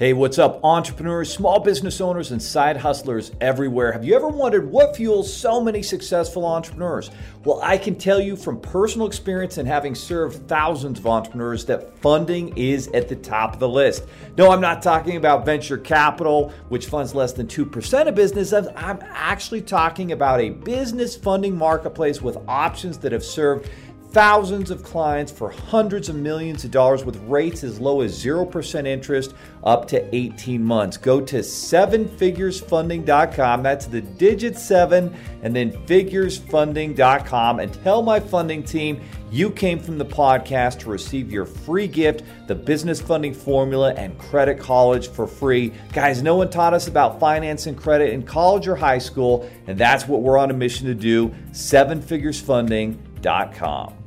Hey, what's up, entrepreneurs, small business owners, and side hustlers everywhere? Have you ever wondered what fuels so many successful entrepreneurs? Well, I can tell you from personal experience and having served thousands of entrepreneurs that funding is at the top of the list. No, I'm not talking about venture capital, which funds less than 2% of business. I'm actually talking about a business funding marketplace with options that have served thousands of clients for hundreds of millions of dollars with rates as low as 0% interest up to 18 months. Go to sevenfiguresfunding.com. That's the digit seven and then figuresfunding.com and tell my funding team you came from the podcast to receive your free gift, the business funding formula and credit college for free. Guys, no one taught us about finance and credit in college or high school, and that's what we're on a mission to do. Sevenfiguresfunding.com.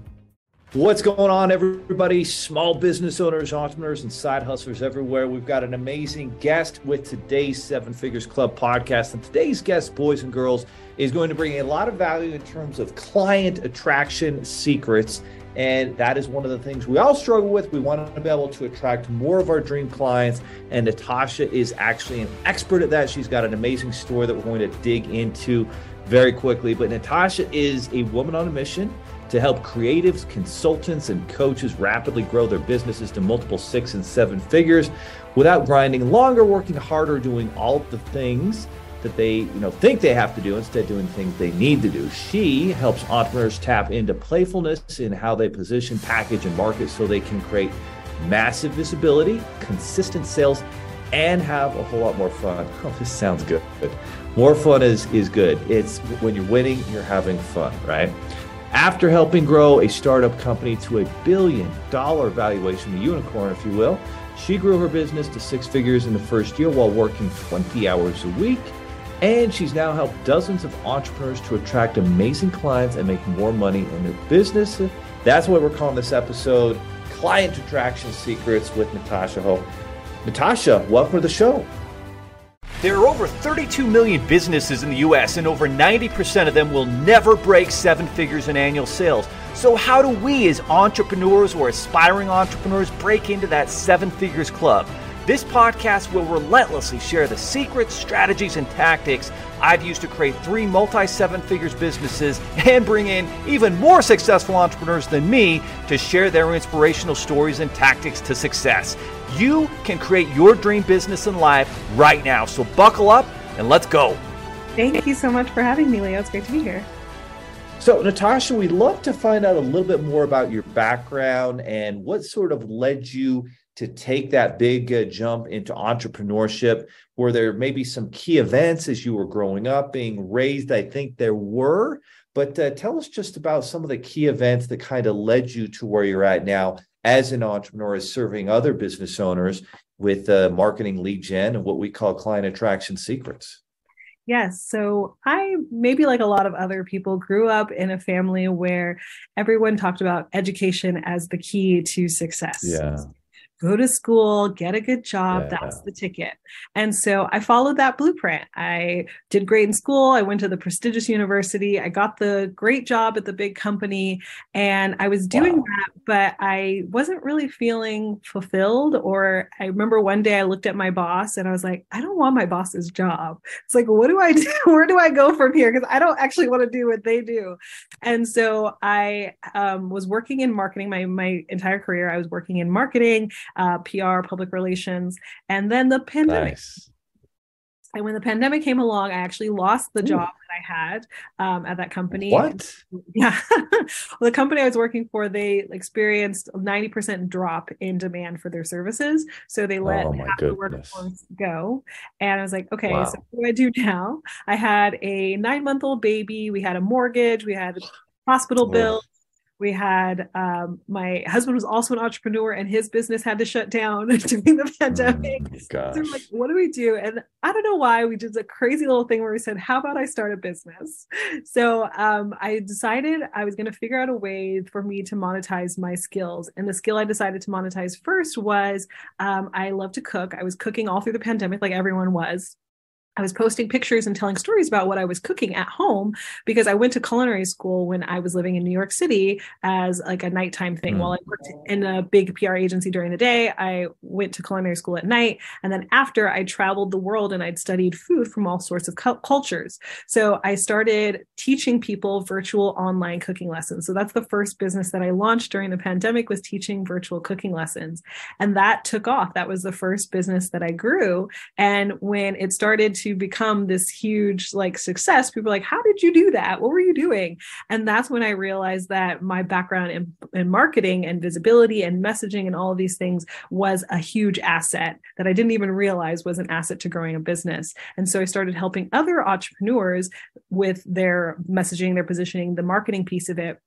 What's going on, everybody? Small business owners, entrepreneurs, and side hustlers everywhere. We've got an amazing guest with today's Seven Figures Club podcast. And today's guest, boys and girls, is going to bring a lot of value in terms of client attraction secrets. And that is one of the things we all struggle with. We want to be able to attract more of our dream clients. And Natasha is actually an expert at that. She's got an amazing story that we're going to dig into very quickly. But Natasha is a woman on a mission to help creatives, consultants, and coaches rapidly grow their businesses to multiple six and seven figures without grinding longer, working harder, doing all the things that they you know think they have to do instead doing things they need to do. She helps entrepreneurs tap into playfulness in how they position, package, and market so they can create massive visibility, consistent sales, and have a whole lot more fun. Oh, this sounds good. More fun is is good. It's when you're winning, you're having fun, right? After helping grow a startup company to a billion dollar valuation, a unicorn, if you will, she grew her business to six figures in the first year while working 20 hours a week. And she's now helped dozens of entrepreneurs to attract amazing clients and make more money in their business. That's what we're calling this episode Client Attraction Secrets with Natasha Ho. Natasha, welcome to the show. There are over 32 million businesses in the US, and over 90% of them will never break seven figures in annual sales. So, how do we, as entrepreneurs or aspiring entrepreneurs, break into that seven figures club? This podcast will relentlessly share the secrets, strategies, and tactics I've used to create three multi seven figures businesses and bring in even more successful entrepreneurs than me to share their inspirational stories and tactics to success. You can create your dream business and life right now. So buckle up and let's go. Thank you so much for having me, Leo. It's great to be here. So, Natasha, we'd love to find out a little bit more about your background and what sort of led you to take that big uh, jump into entrepreneurship. Were there maybe some key events as you were growing up, being raised? I think there were, but uh, tell us just about some of the key events that kind of led you to where you're at now as an entrepreneur is serving other business owners with uh, marketing lead gen and what we call client attraction secrets. Yes. So I, maybe like a lot of other people, grew up in a family where everyone talked about education as the key to success. Yeah go to school, get a good job. Yeah. That's the ticket. And so I followed that blueprint. I did great in school. I went to the prestigious university. I got the great job at the big company. And I was doing wow. that, but I wasn't really feeling fulfilled. Or I remember one day I looked at my boss and I was like, I don't want my boss's job. It's like, what do I do? Where do I go from here? Because I don't actually want to do what they do. And so I um, was working in marketing my, my entire career. I was working in marketing uh, PR, public relations, and then the pandemic. Nice. And when the pandemic came along, I actually lost the Ooh. job that I had um, at that company. What? Yeah. well, the company I was working for, they experienced a 90% drop in demand for their services. So they let oh half the workforce go. And I was like, okay, wow. so what do I do now? I had a nine month old baby. We had a mortgage. We had hospital bills we had um, my husband was also an entrepreneur and his business had to shut down during the pandemic. Oh so like what do we do? And i don't know why we did a crazy little thing where we said how about i start a business? So um, i decided i was going to figure out a way for me to monetize my skills. And the skill i decided to monetize first was um, i love to cook. I was cooking all through the pandemic like everyone was I was posting pictures and telling stories about what I was cooking at home because I went to culinary school when I was living in New York City as like a nighttime thing. Mm. While I worked in a big PR agency during the day, I went to culinary school at night. And then after I traveled the world and I'd studied food from all sorts of cu- cultures. So I started teaching people virtual online cooking lessons. So that's the first business that I launched during the pandemic was teaching virtual cooking lessons. And that took off. That was the first business that I grew. And when it started to become this huge like success people are like how did you do that what were you doing and that's when i realized that my background in, in marketing and visibility and messaging and all of these things was a huge asset that i didn't even realize was an asset to growing a business and so i started helping other entrepreneurs with their messaging their positioning the marketing piece of it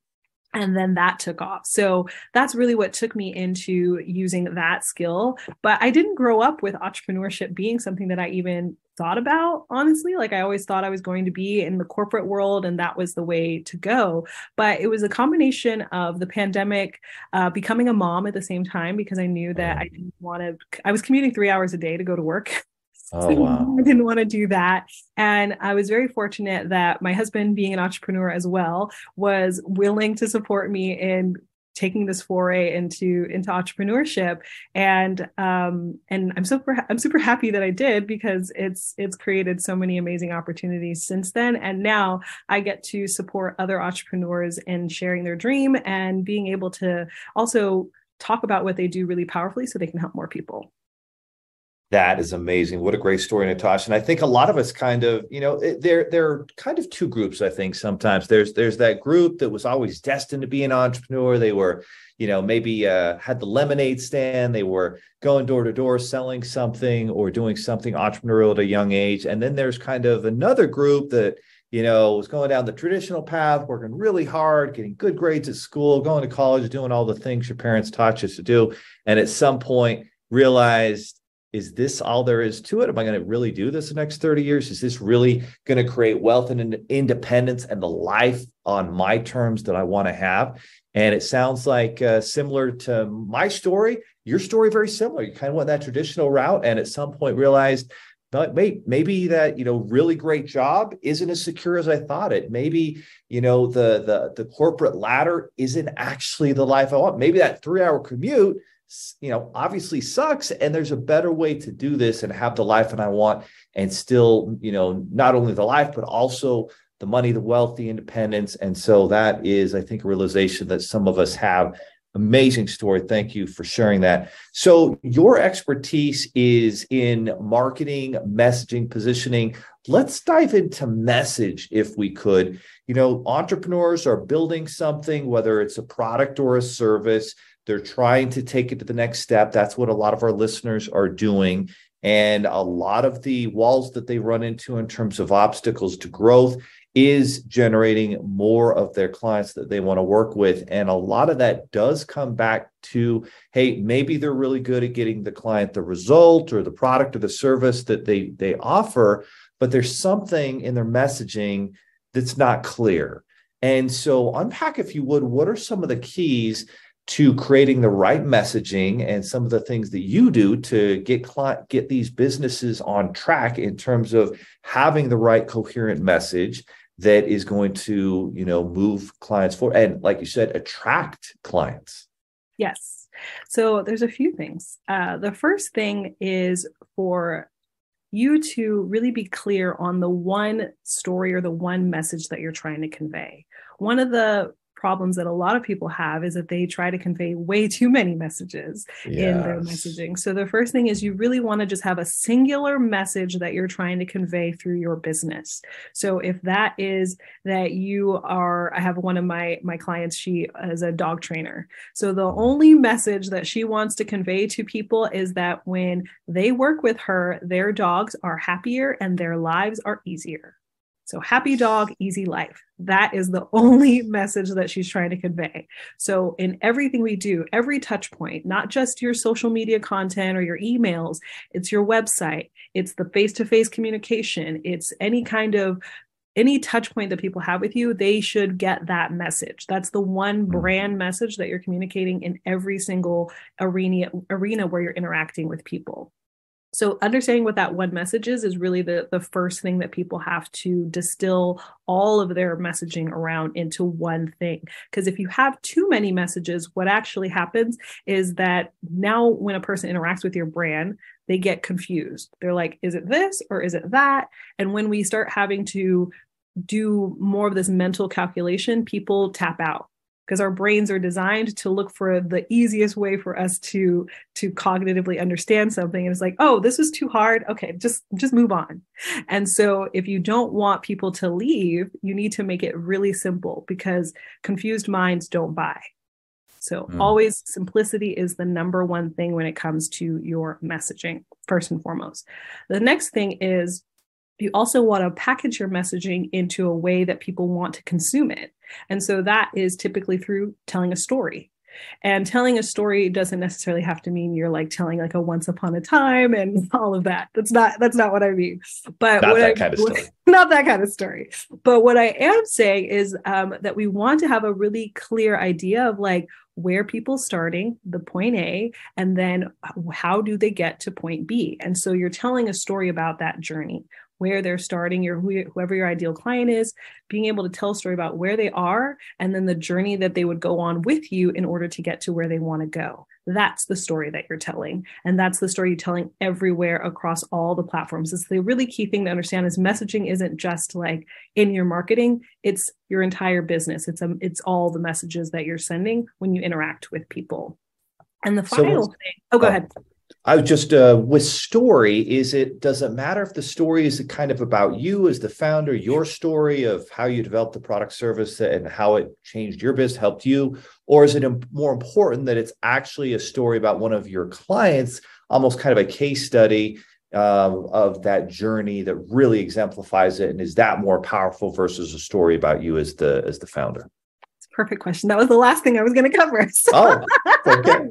and then that took off. So that's really what took me into using that skill. But I didn't grow up with entrepreneurship being something that I even thought about, honestly. Like I always thought I was going to be in the corporate world and that was the way to go. But it was a combination of the pandemic, uh, becoming a mom at the same time because I knew that I didn't want to, I was commuting three hours a day to go to work. Oh, wow. I didn't want to do that. And I was very fortunate that my husband, being an entrepreneur as well, was willing to support me in taking this foray into into entrepreneurship. And um and i'm super i'm super happy that i did because it's it's created so many amazing opportunities since then. And now i get to support other entrepreneurs in sharing their dream and being able to also talk about what they do really powerfully so they can help more people that is amazing. What a great story, Natasha. And I think a lot of us kind of, you know, there there are kind of two groups. I think sometimes there's there's that group that was always destined to be an entrepreneur. They were, you know, maybe uh, had the lemonade stand. They were going door to door selling something or doing something entrepreneurial at a young age. And then there's kind of another group that you know, was going down the traditional path, working really hard, getting good grades at school, going to college, doing all the things your parents taught you to do. And at some point realized is this all there is to it? Am I going to really do this the next 30 years? Is this really going to create wealth and independence and the life on my terms that I want to have? And it sounds like uh, similar to my story, your story very similar. You kind of went that traditional route and at some point realized but wait, maybe that you know really great job isn't as secure as I thought it. Maybe you know the the the corporate ladder isn't actually the life I want. Maybe that three hour commute you know, obviously sucks. And there's a better way to do this and have the life that I want and still, you know, not only the life, but also the money, the wealth, the independence. And so that is, I think, a realization that some of us have. Amazing story. Thank you for sharing that. So, your expertise is in marketing, messaging, positioning. Let's dive into message if we could. You know, entrepreneurs are building something, whether it's a product or a service they're trying to take it to the next step. That's what a lot of our listeners are doing. And a lot of the walls that they run into in terms of obstacles to growth is generating more of their clients that they want to work with. And a lot of that does come back to hey, maybe they're really good at getting the client the result or the product or the service that they, they offer, but there's something in their messaging that's not clear. And so, unpack, if you would, what are some of the keys to creating the right messaging and some of the things that you do to get client, get these businesses on track in terms of having the right coherent message that is going to you know move clients forward and like you said attract clients. Yes. So there's a few things. Uh, the first thing is for you to really be clear on the one story or the one message that you're trying to convey. One of the problems that a lot of people have is that they try to convey way too many messages yes. in their messaging. So the first thing is you really want to just have a singular message that you're trying to convey through your business. So if that is that you are I have one of my my clients she is a dog trainer. So the only message that she wants to convey to people is that when they work with her their dogs are happier and their lives are easier. So, happy dog, easy life. That is the only message that she's trying to convey. So, in everything we do, every touch point, not just your social media content or your emails, it's your website, it's the face to face communication, it's any kind of any touch point that people have with you, they should get that message. That's the one mm-hmm. brand message that you're communicating in every single arena arena where you're interacting with people. So understanding what that one message is is really the the first thing that people have to distill all of their messaging around into one thing. Because if you have too many messages, what actually happens is that now when a person interacts with your brand, they get confused. They're like, is it this or is it that? And when we start having to do more of this mental calculation, people tap out because our brains are designed to look for the easiest way for us to to cognitively understand something. And it's like oh this is too hard. Okay just just move on. And so if you don't want people to leave you need to make it really simple because confused minds don't buy. So mm. always simplicity is the number one thing when it comes to your messaging first and foremost. The next thing is you also want to package your messaging into a way that people want to consume it. And so that is typically through telling a story. And telling a story doesn't necessarily have to mean you're like telling like a once upon a time and all of that. That's not that's not what I mean. But not that I, kind of story. Not that kind of story. But what I am saying is um, that we want to have a really clear idea of like where people starting, the point A, and then how do they get to point B. And so you're telling a story about that journey where they're starting, your whoever your ideal client is, being able to tell a story about where they are and then the journey that they would go on with you in order to get to where they want to go. That's the story that you're telling. And that's the story you're telling everywhere across all the platforms. It's the really key thing to understand is messaging isn't just like in your marketing, it's your entire business. It's a, um, it's all the messages that you're sending when you interact with people. And the final so, thing, oh, go oh, ahead. I was just uh, with story. Is it does it matter if the story is kind of about you as the founder, your story of how you developed the product service and how it changed your business, helped you, or is it more important that it's actually a story about one of your clients, almost kind of a case study um, of that journey that really exemplifies it, and is that more powerful versus a story about you as the as the founder? It's a perfect question. That was the last thing I was going to cover. So. Oh, okay.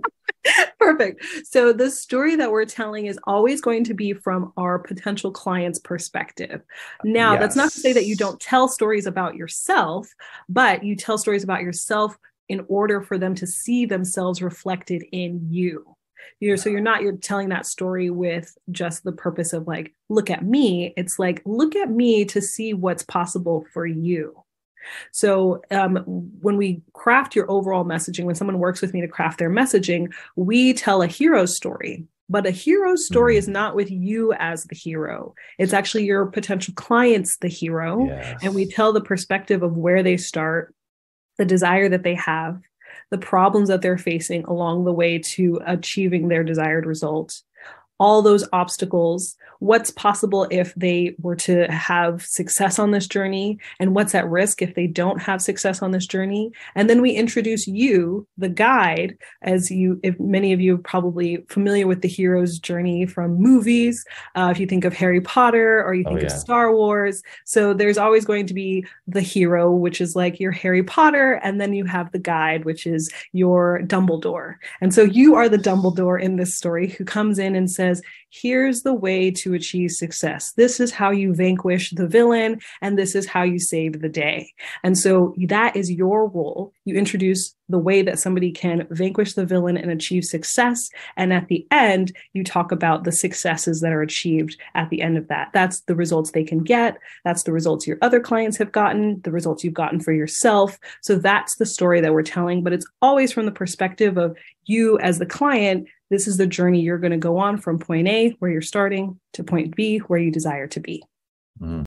Perfect. So the story that we're telling is always going to be from our potential client's perspective. Now, yes. that's not to say that you don't tell stories about yourself, but you tell stories about yourself in order for them to see themselves reflected in you. You're, so you're not you're telling that story with just the purpose of like, look at me. It's like, look at me to see what's possible for you. So um, when we craft your overall messaging, when someone works with me to craft their messaging, we tell a hero story. But a hero story mm. is not with you as the hero. It's actually your potential clients, the hero. Yes. And we tell the perspective of where they start, the desire that they have, the problems that they're facing along the way to achieving their desired result, all those obstacles, what's possible if they were to have success on this journey and what's at risk if they don't have success on this journey. And then we introduce you the guide as you if many of you are probably familiar with the hero's journey from movies uh, if you think of harry potter or you oh, think oh, yeah. of star wars. So there's always going to be the hero which is like your harry potter and then you have the guide which is your dumbledore. And so you are the dumbledore in this story who comes in and says here's the way to achieve success. This is how you vanquish the villain, and this is how you save the day. And so that is your role. You introduce the way that somebody can vanquish the villain and achieve success. And at the end, you talk about the successes that are achieved at the end of that. That's the results they can get. That's the results your other clients have gotten, the results you've gotten for yourself. So that's the story that we're telling, but it's always from the perspective of you as the client this is the journey you're going to go on from point A, where you're starting, to point B, where you desire to be. Mm.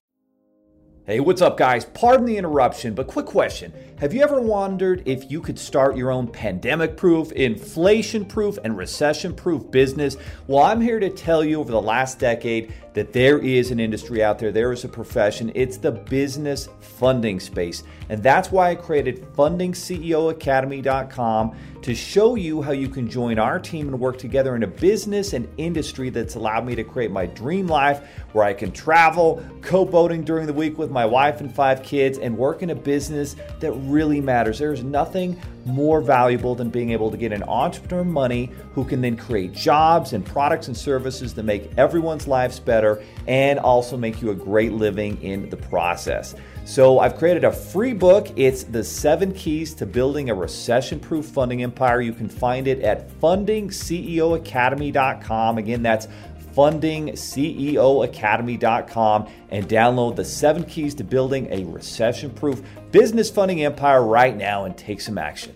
Hey, what's up, guys? Pardon the interruption, but quick question. Have you ever wondered if you could start your own pandemic proof, inflation proof, and recession proof business? Well, I'm here to tell you over the last decade that there is an industry out there, there is a profession. It's the business funding space. And that's why I created FundingCEOAcademy.com to show you how you can join our team and work together in a business and industry that's allowed me to create my dream life where I can travel, co boating during the week with my wife and five kids, and work in a business that really matters. There's nothing more valuable than being able to get an entrepreneur money who can then create jobs and products and services that make everyone's lives better and also make you a great living in the process. So I've created a free book. It's The Seven Keys to Building a Recession Proof Funding Empire. You can find it at fundingceoacademy.com. Again, that's fundingceoacademy.com and download the seven keys to building a recession proof business funding empire right now and take some action.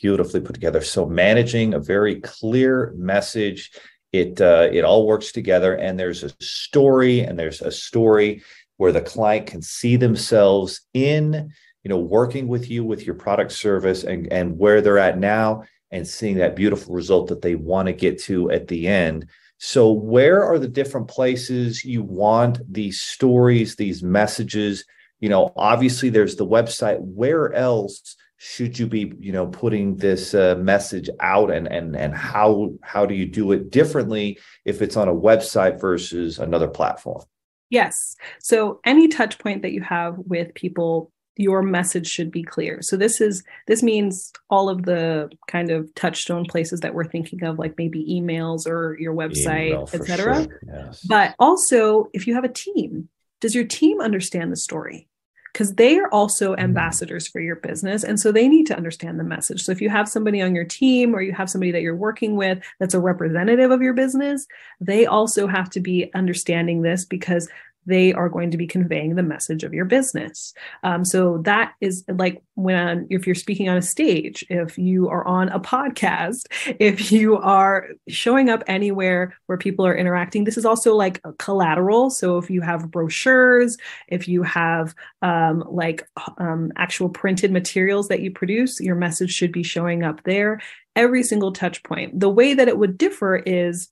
Beautifully put together. So, managing a very clear message. It uh, it all works together, and there's a story, and there's a story where the client can see themselves in you know working with you with your product service and and where they're at now and seeing that beautiful result that they want to get to at the end so where are the different places you want these stories these messages you know obviously there's the website where else should you be you know putting this uh, message out and and and how how do you do it differently if it's on a website versus another platform Yes. So any touch point that you have with people, your message should be clear. So this is this means all of the kind of touchstone places that we're thinking of, like maybe emails or your website, etc. Sure. Yes. But also, if you have a team, does your team understand the story? Because they are also mm-hmm. ambassadors for your business. And so they need to understand the message. So if you have somebody on your team or you have somebody that you're working with that's a representative of your business, they also have to be understanding this because they are going to be conveying the message of your business. Um, so that is like when if you're speaking on a stage, if you are on a podcast, if you are showing up anywhere where people are interacting, this is also like collateral. So if you have brochures, if you have um, like um, actual printed materials that you produce, your message should be showing up there every single touch point. The way that it would differ is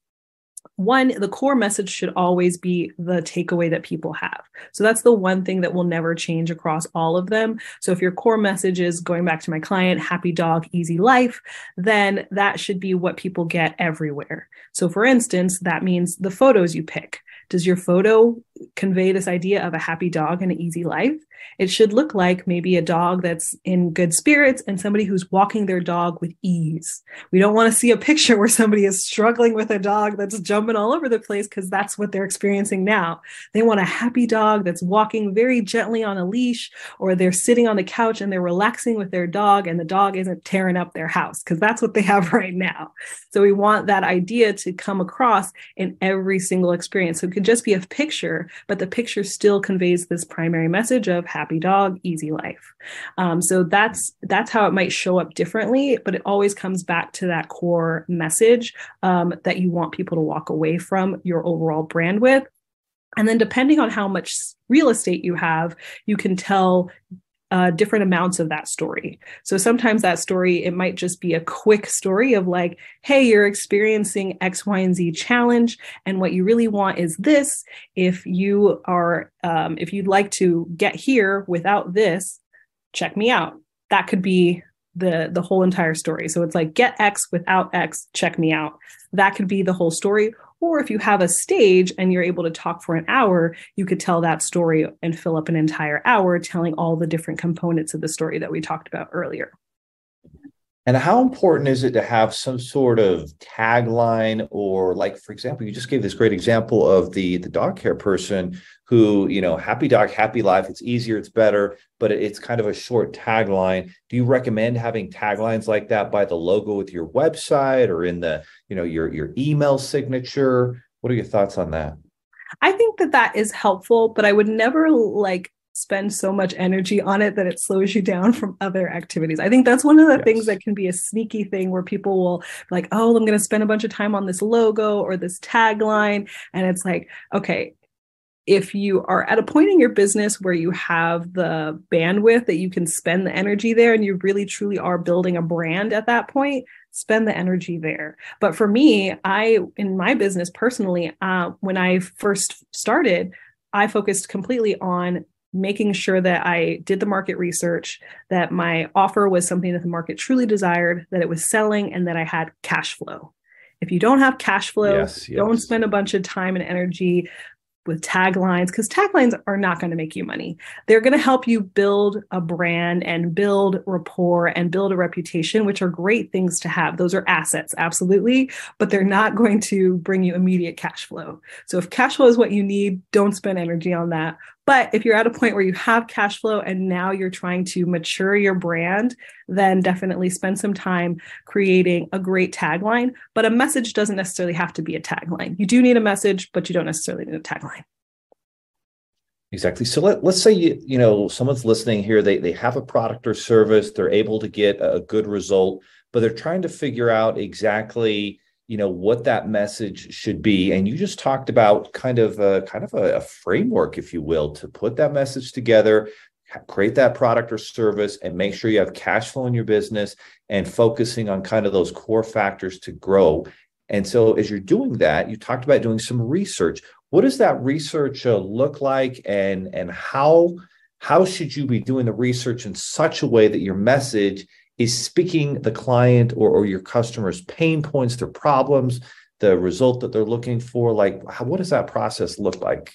one, the core message should always be the takeaway that people have. So that's the one thing that will never change across all of them. So if your core message is going back to my client, happy dog, easy life, then that should be what people get everywhere. So for instance, that means the photos you pick. Does your photo convey this idea of a happy dog and an easy life? It should look like maybe a dog that's in good spirits and somebody who's walking their dog with ease. We don't want to see a picture where somebody is struggling with a dog that's jumping all over the place because that's what they're experiencing now. They want a happy dog that's walking very gently on a leash, or they're sitting on the couch and they're relaxing with their dog and the dog isn't tearing up their house because that's what they have right now. So we want that idea to come across in every single experience. So it could just be a picture, but the picture still conveys this primary message of happy dog, easy life. Um, so that's that's how it might show up differently, but it always comes back to that core message um, that you want people to walk away from your overall brand with. And then, depending on how much real estate you have, you can tell uh, different amounts of that story. So sometimes that story, it might just be a quick story of like, hey, you're experiencing X, Y, and Z challenge. And what you really want is this. If you are, um, if you'd like to get here without this, check me out. That could be the the whole entire story. So it's like get X without X, check me out. That could be the whole story. Or if you have a stage and you're able to talk for an hour, you could tell that story and fill up an entire hour telling all the different components of the story that we talked about earlier. And how important is it to have some sort of tagline or like, for example, you just gave this great example of the the dog care person who, you know, happy dog, happy life. It's easier, it's better, but it's kind of a short tagline. Do you recommend having taglines like that by the logo with your website or in the, you know, your your email signature? What are your thoughts on that? I think that that is helpful, but I would never like spend so much energy on it that it slows you down from other activities. I think that's one of the yes. things that can be a sneaky thing where people will like, oh, I'm going to spend a bunch of time on this logo or this tagline. And it's like, okay, if you are at a point in your business where you have the bandwidth that you can spend the energy there and you really truly are building a brand at that point, spend the energy there. But for me, I, in my business personally, uh, when I first started, I focused completely on making sure that I did the market research, that my offer was something that the market truly desired, that it was selling, and that I had cash flow. If you don't have cash flow, yes, yes. don't spend a bunch of time and energy with taglines because taglines are not going to make you money. They're going to help you build a brand and build rapport and build a reputation, which are great things to have. Those are assets, absolutely, but they're not going to bring you immediate cash flow. So if cash flow is what you need, don't spend energy on that But if you're at a point where you have cash flow and now you're trying to mature your brand, then definitely spend some time creating a great tagline. But a message doesn't necessarily have to be a tagline. You do need a message, but you don't necessarily need a tagline. Exactly. So let, let's say you, you know someone's listening here, they they have a product or service, they're able to get a good result, but they're trying to figure out exactly you know what that message should be. And you just talked about kind of a kind of a, a, framework if you will to put that message together create that product or service and make sure you have cash flow in your business and focusing on kind of those core factors to grow. And so as you're doing that you talked about doing some research. What does that research uh, look like? And and how how should you be doing the research in such a way that your message is speaking the client or, or your customers pain points their problems the result that they're looking for like how, what does that process look like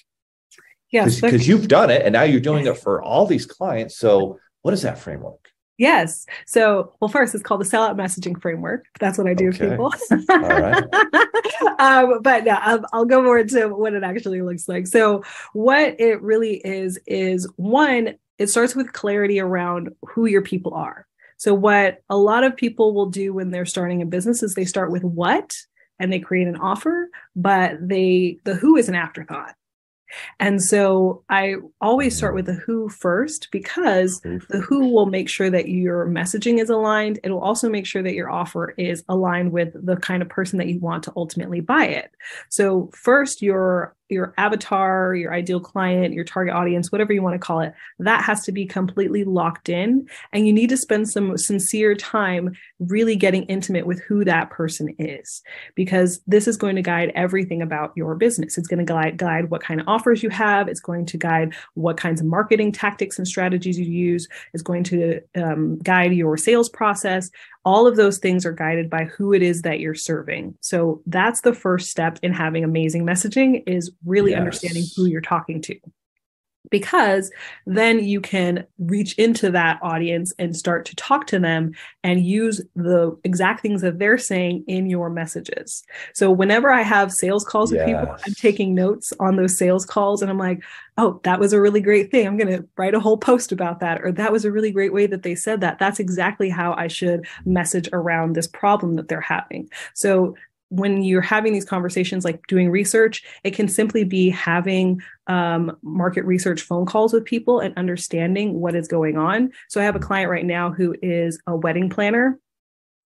yes because you've done it and now you're doing it for all these clients so what is that framework Yes. So, well, first, it's called the sellout messaging framework. That's what I do okay. with people. All right. um, but no, I'll, I'll go more into what it actually looks like. So, what it really is is one, it starts with clarity around who your people are. So, what a lot of people will do when they're starting a business is they start with what and they create an offer, but they the who is an afterthought. And so I always start with the who first because the who will make sure that your messaging is aligned. It will also make sure that your offer is aligned with the kind of person that you want to ultimately buy it. So first your your avatar, your ideal client, your target audience, whatever you want to call it, that has to be completely locked in. And you need to spend some sincere time really getting intimate with who that person is, because this is going to guide everything about your business. It's going to guide, guide what kind of offers you have, it's going to guide what kinds of marketing tactics and strategies you use, it's going to um, guide your sales process, all of those things are guided by who it is that you're serving so that's the first step in having amazing messaging is really yes. understanding who you're talking to because then you can reach into that audience and start to talk to them and use the exact things that they're saying in your messages. So whenever I have sales calls yes. with people, I'm taking notes on those sales calls and I'm like, oh, that was a really great thing. I'm going to write a whole post about that. Or that was a really great way that they said that. That's exactly how I should message around this problem that they're having. So when you're having these conversations like doing research it can simply be having um, market research phone calls with people and understanding what is going on. So i have a client right now who is a wedding planner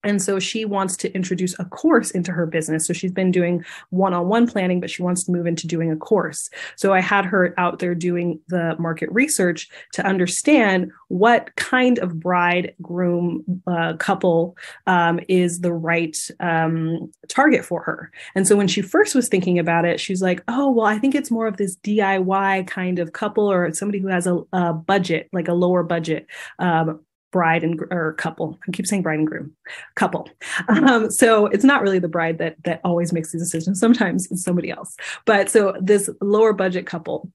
and so she wants to introduce a course into her business. So she's been doing one on one planning, but she wants to move into doing a course. So I had her out there doing the market research to understand what kind of bride groom uh, couple um, is the right um, target for her. And so when she first was thinking about it, she's like, oh, well, I think it's more of this DIY kind of couple or somebody who has a, a budget, like a lower budget. Um, bride and or couple. I keep saying bride and groom, couple. Um, so it's not really the bride that that always makes the decision. Sometimes it's somebody else. But so this lower budget couple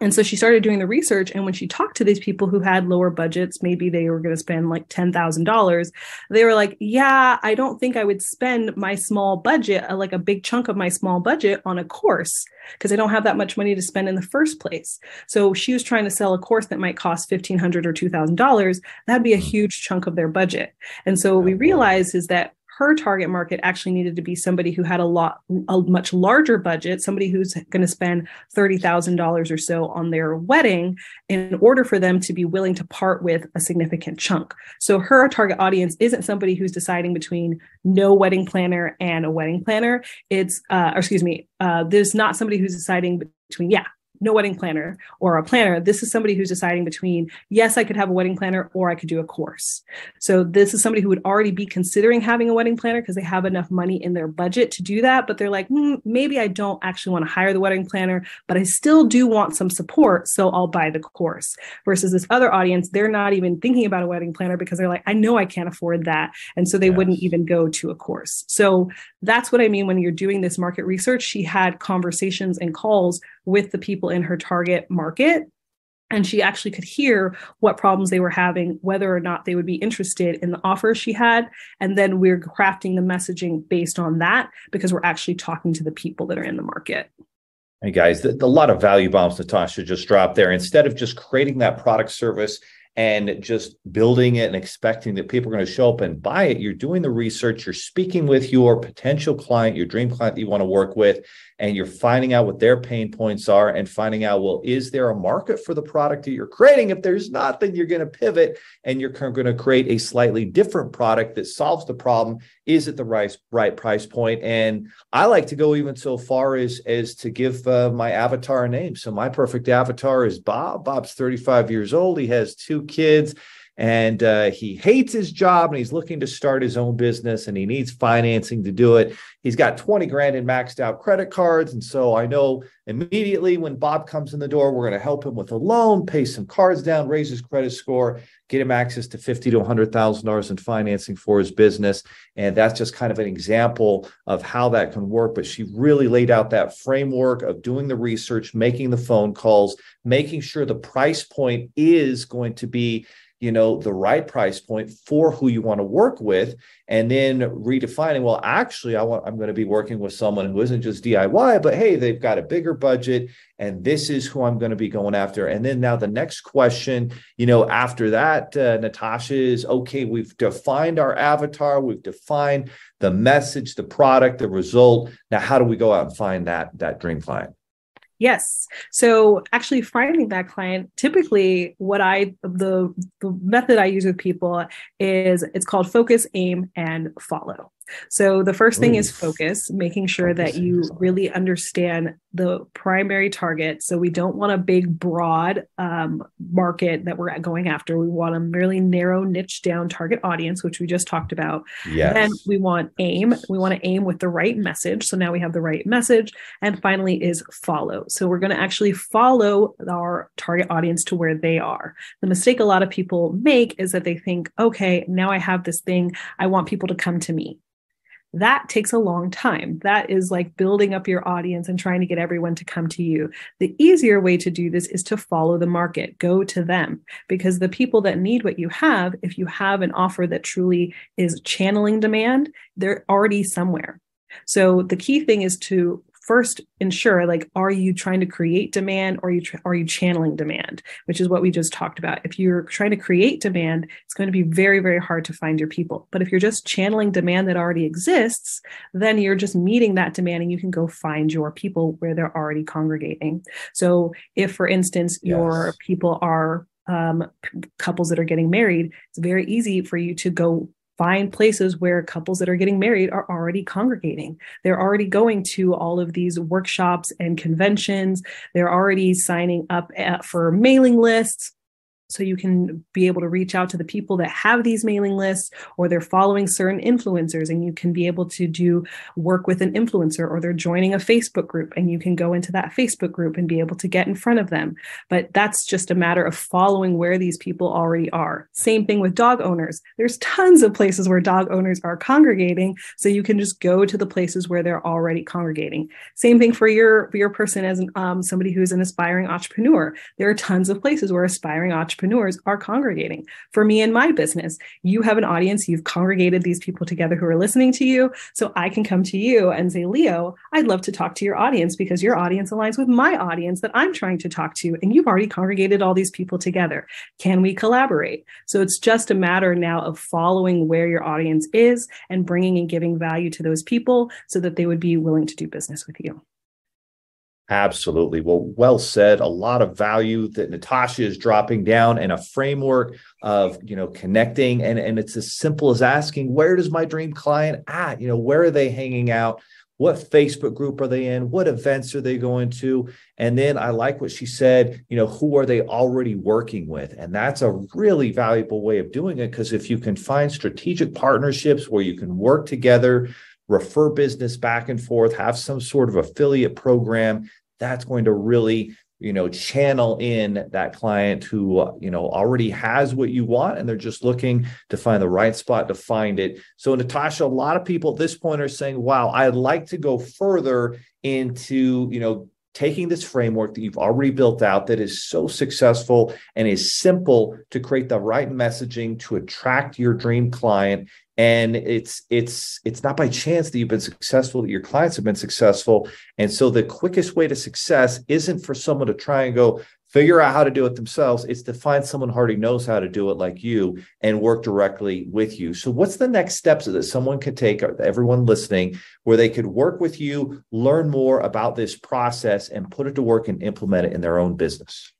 and so she started doing the research. And when she talked to these people who had lower budgets, maybe they were going to spend like $10,000, they were like, Yeah, I don't think I would spend my small budget, uh, like a big chunk of my small budget on a course because I don't have that much money to spend in the first place. So she was trying to sell a course that might cost $1,500 or $2,000. That'd be a huge chunk of their budget. And so what we realized is that her target market actually needed to be somebody who had a lot a much larger budget somebody who's going to spend $30,000 or so on their wedding in order for them to be willing to part with a significant chunk. So her target audience isn't somebody who's deciding between no wedding planner and a wedding planner. It's uh, or excuse me uh, there's not somebody who's deciding between yeah no wedding planner or a planner. This is somebody who's deciding between, yes, I could have a wedding planner or I could do a course. So this is somebody who would already be considering having a wedding planner because they have enough money in their budget to do that. But they're like, mm, maybe I don't actually want to hire the wedding planner, but I still do want some support. So I'll buy the course. Versus this other audience, they're not even thinking about a wedding planner because they're like, I know I can't afford that. And so they yes. wouldn't even go to a course. So that's what I mean when you're doing this market research. She had conversations and calls with the people in her target market. And she actually could hear what problems they were having whether or not they would be interested in the offer she had. And then we're crafting the messaging based on that because we're actually talking to the people that are in the market. Hey guys, a lot of value bombs Natasha just dropped there. Instead of just creating that product service and just building it and expecting that people are going to show up and buy it, you're doing the research, you're speaking with your potential client, your dream client that you want to work with, and you're finding out what their pain points are and finding out, well, is there a market for the product that you're creating? If there's not, then you're going to pivot and you're going to create a slightly different product that solves the problem. Is it the right, right price point? And I like to go even so far as, as to give uh, my avatar a name. So my perfect avatar is Bob. Bob's 35 years old. He has two kids and uh, he hates his job and he's looking to start his own business and he needs financing to do it. He's got 20 grand in maxed out credit cards. And so I know immediately when Bob comes in the door, we're going to help him with a loan, pay some cards down, raise his credit score, get him access to 50 to $100,000 in financing for his business. And that's just kind of an example of how that can work. But she really laid out that framework of doing the research, making the phone calls, making sure the price point is going to be you know the right price point for who you want to work with and then redefining well actually i want i'm going to be working with someone who isn't just diy but hey they've got a bigger budget and this is who i'm going to be going after. And then now the next question you know after that uh, natasha is okay we've defined our avatar we've defined the message the product the result. Now how do we go out and find that that dream client Yes. So actually finding that client, typically what I the the method I use with people is it's called focus, aim, and follow. So the first thing Ooh. is focus, making sure that you really understand the primary target. So we don't want a big, broad um, market that we're going after. We want a really narrow, niche down target audience, which we just talked about. Yes. Then we want aim. We want to aim with the right message. So now we have the right message. And finally is follow. So we're going to actually follow our target audience to where they are. The mistake a lot of people make is that they think, okay, now I have this thing. I want people to come to me that takes a long time. That is like building up your audience and trying to get everyone to come to you. The easier way to do this is to follow the market, go to them, because the people that need what you have, if you have an offer that truly is channeling demand, they're already somewhere. So the key thing is to first ensure like are you trying to create demand or are you are you channeling demand which is what we just talked about. If you're trying to create demand it's going to be very very hard to find your people. But if you're just channeling demand that already exists then you're just meeting that demand and you can go find your people where they're already congregating. So if for instance yes. your people are um, couples that are getting married, it's very easy for you to go find places where couples that are getting married are already congregating. They're already going to all of these workshops and conventions. They're already signing up at, for mailing lists so you can be able to reach out to the people that have these mailing lists or they're following certain influencers and you can be able to do work with an influencer or they're joining a Facebook group and you can go into that Facebook group and be able to get in front of them. But that's just a matter of following where these people already are. Same thing with dog owners. There's tons of places where dog owners are congregating so you can just go to the places where they're already congregating. Same thing for your your person as an, um, somebody who's an aspiring entrepreneur. There are tons of places where aspiring entrepreneurs entrepreneurs are congregating. For me and my business, you have an audience, you've congregated these people together who are listening to you. So I can come to you and say, Leo, I'd love to talk to your audience because your audience aligns with my audience that I'm trying to talk to. And you've already congregated all these people together. Can we collaborate? So it's just a matter now of following where your audience is and bringing and giving value to those people so that they would be willing to do business with you. Absolutely. Well, well said. A lot of value that Natasha is dropping down and a framework of, you know, connecting. And, and it's as simple as asking, where does my dream client at? You know, where are they hanging out? What Facebook group are they in? What events are they going to? And then I like what she said, you know, who are they already working with? And that's a really valuable way of doing it because if you can find strategic partnerships where you can work together, refer business back and forth, have some sort of affiliate program that's going to really you know channel in that client who you know already has what you want and they're just looking to find the right spot to find it. So natasha a lot of people at this point are saying wow i'd like to go further into you know taking this framework that you've already built out that is so successful and is simple to create the right messaging to attract your dream client and it's it's it's not by chance that you've been successful that your clients have been successful. And so the quickest way to success isn't for someone to try and go figure out how to do it themselves. It's to find someone who already knows how to do it like you and work directly with you. So what's the next steps that someone could take everyone listening where they could work with you learn more about this process and put it to work and implement it in their own business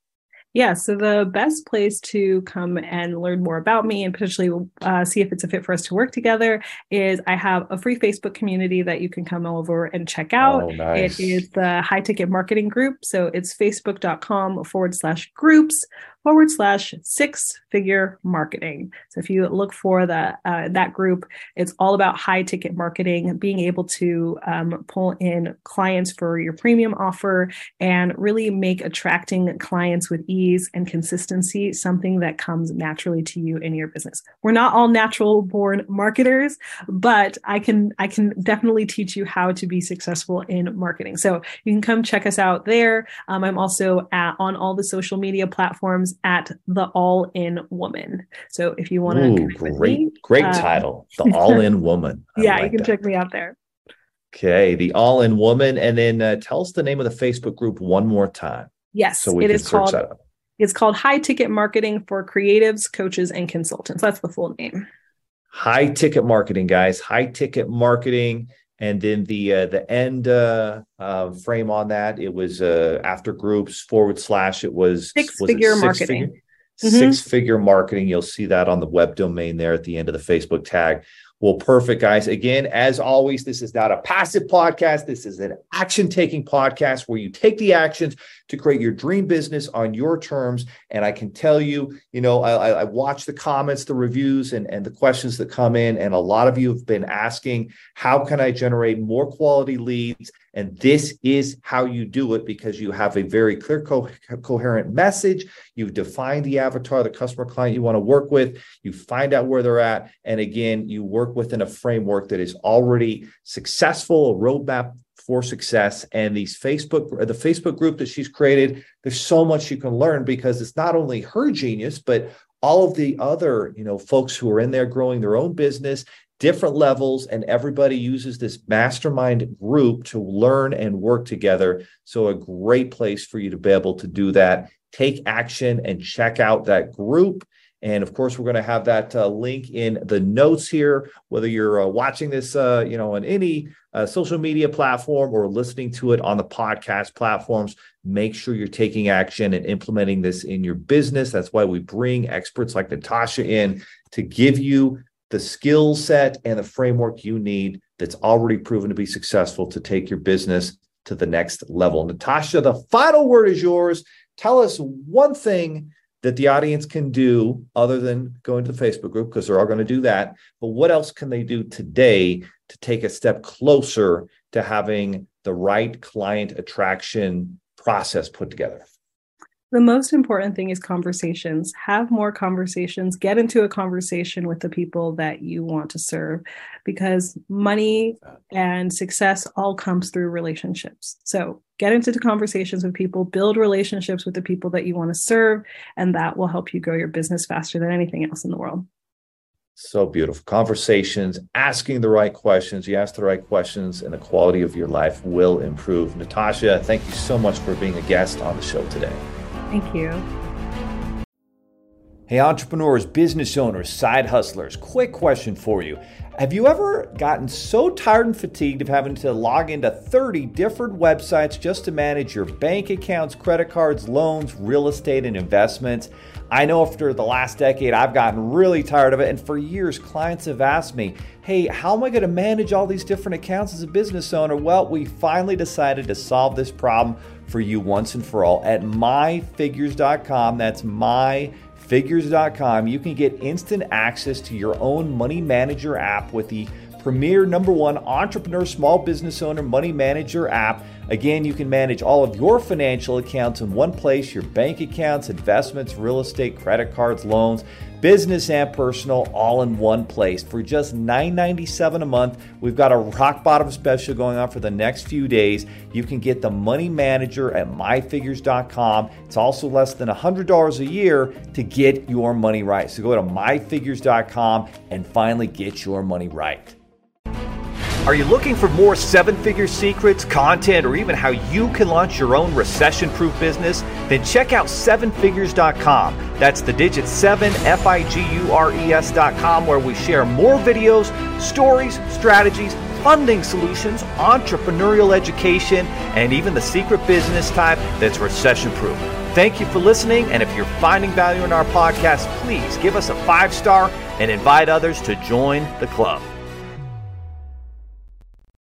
yeah, so the best place to come and learn more about me and potentially uh, see if it's a fit for us to work together is I have a free Facebook community that you can come over and check out. Oh, nice. It is the High Ticket Marketing Group. So it's facebook.com forward slash groups forward slash six figure marketing. So if you look for the, uh, that group, it's all about high ticket marketing, being able to um, pull in clients for your premium offer and really make attracting clients with ease and consistency something that comes naturally to you in your business. We're not all natural born marketers, but I can I can definitely teach you how to be successful in marketing. So you can come check us out there. Um, I'm also at, on all the social media platforms at the All In Woman. So if you want to, great, me, great uh, title, the All In Woman. I yeah, like you can that. check me out there. Okay, the All In Woman, and then uh, tell us the name of the Facebook group one more time. Yes, so we can is called. It's called High Ticket Marketing for Creatives, Coaches, and Consultants. That's the full name. High ticket marketing, guys. High ticket marketing and then the uh, the end uh, uh, frame on that it was uh, after groups forward slash it was six was figure six marketing figure? Mm-hmm. six figure marketing you'll see that on the web domain there at the end of the facebook tag well, perfect, guys. Again, as always, this is not a passive podcast. This is an action taking podcast where you take the actions to create your dream business on your terms. And I can tell you, you know, I, I watch the comments, the reviews, and, and the questions that come in. And a lot of you have been asking, how can I generate more quality leads? And this is how you do it because you have a very clear, co- coherent message. You've defined the avatar, the customer client you want to work with. You find out where they're at. And again, you work within a framework that is already successful, a roadmap for success. And these Facebook, the Facebook group that she's created, there's so much you can learn because it's not only her genius, but all of the other you know folks who are in there growing their own business different levels and everybody uses this mastermind group to learn and work together. So a great place for you to be able to do that. Take action and check out that group. And of course we're going to have that uh, link in the notes here. Whether you're uh, watching this uh, you know on any uh, social media platform or listening to it on the podcast platforms make sure you're taking action and implementing this in your business. That's why we bring experts like natasha in to give you the skill set and the framework you need that's already proven to be successful to take your business to the next level. Natasha, the final word is yours. Tell us one thing that the audience can do other than going to the Facebook group, because they're all going to do that. But what else can they do today to take a step closer to having the right client attraction process put together? The most important thing is conversations. Have more conversations. Get into a conversation with the people that you want to serve because money and success all comes through relationships. So get into the conversations with people, build relationships with the people that you want to serve, and that will help you grow your business faster than anything else in the world. So beautiful. Conversations, asking the right questions. You ask the right questions, and the quality of your life will improve. Natasha, thank you so much for being a guest on the show today. Thank you. Hey, entrepreneurs, business owners, side hustlers, quick question for you. Have you ever gotten so tired and fatigued of having to log into 30 different websites just to manage your bank accounts, credit cards, loans, real estate, and investments? I know after the last decade, I've gotten really tired of it. And for years, clients have asked me, hey, how am I going to manage all these different accounts as a business owner? Well, we finally decided to solve this problem for you once and for all at myfigures.com. That's myfigures.com. You can get instant access to your own money manager app with the premier number one entrepreneur small business owner money manager app Again, you can manage all of your financial accounts in one place your bank accounts, investments, real estate, credit cards, loans business and personal all in one place for just $9.97 a month. We've got a rock bottom special going on for the next few days. You can get the money manager at myfigures.com. It's also less than $100 a year to get your money right. So go to myfigures.com and finally get your money right. Are you looking for more seven figure secrets, content, or even how you can launch your own recession proof business? Then check out sevenfigures.com. That's the digit 7 F I G U R E S.com, where we share more videos, stories, strategies, funding solutions, entrepreneurial education, and even the secret business type that's recession proof. Thank you for listening, and if you're finding value in our podcast, please give us a five star and invite others to join the club.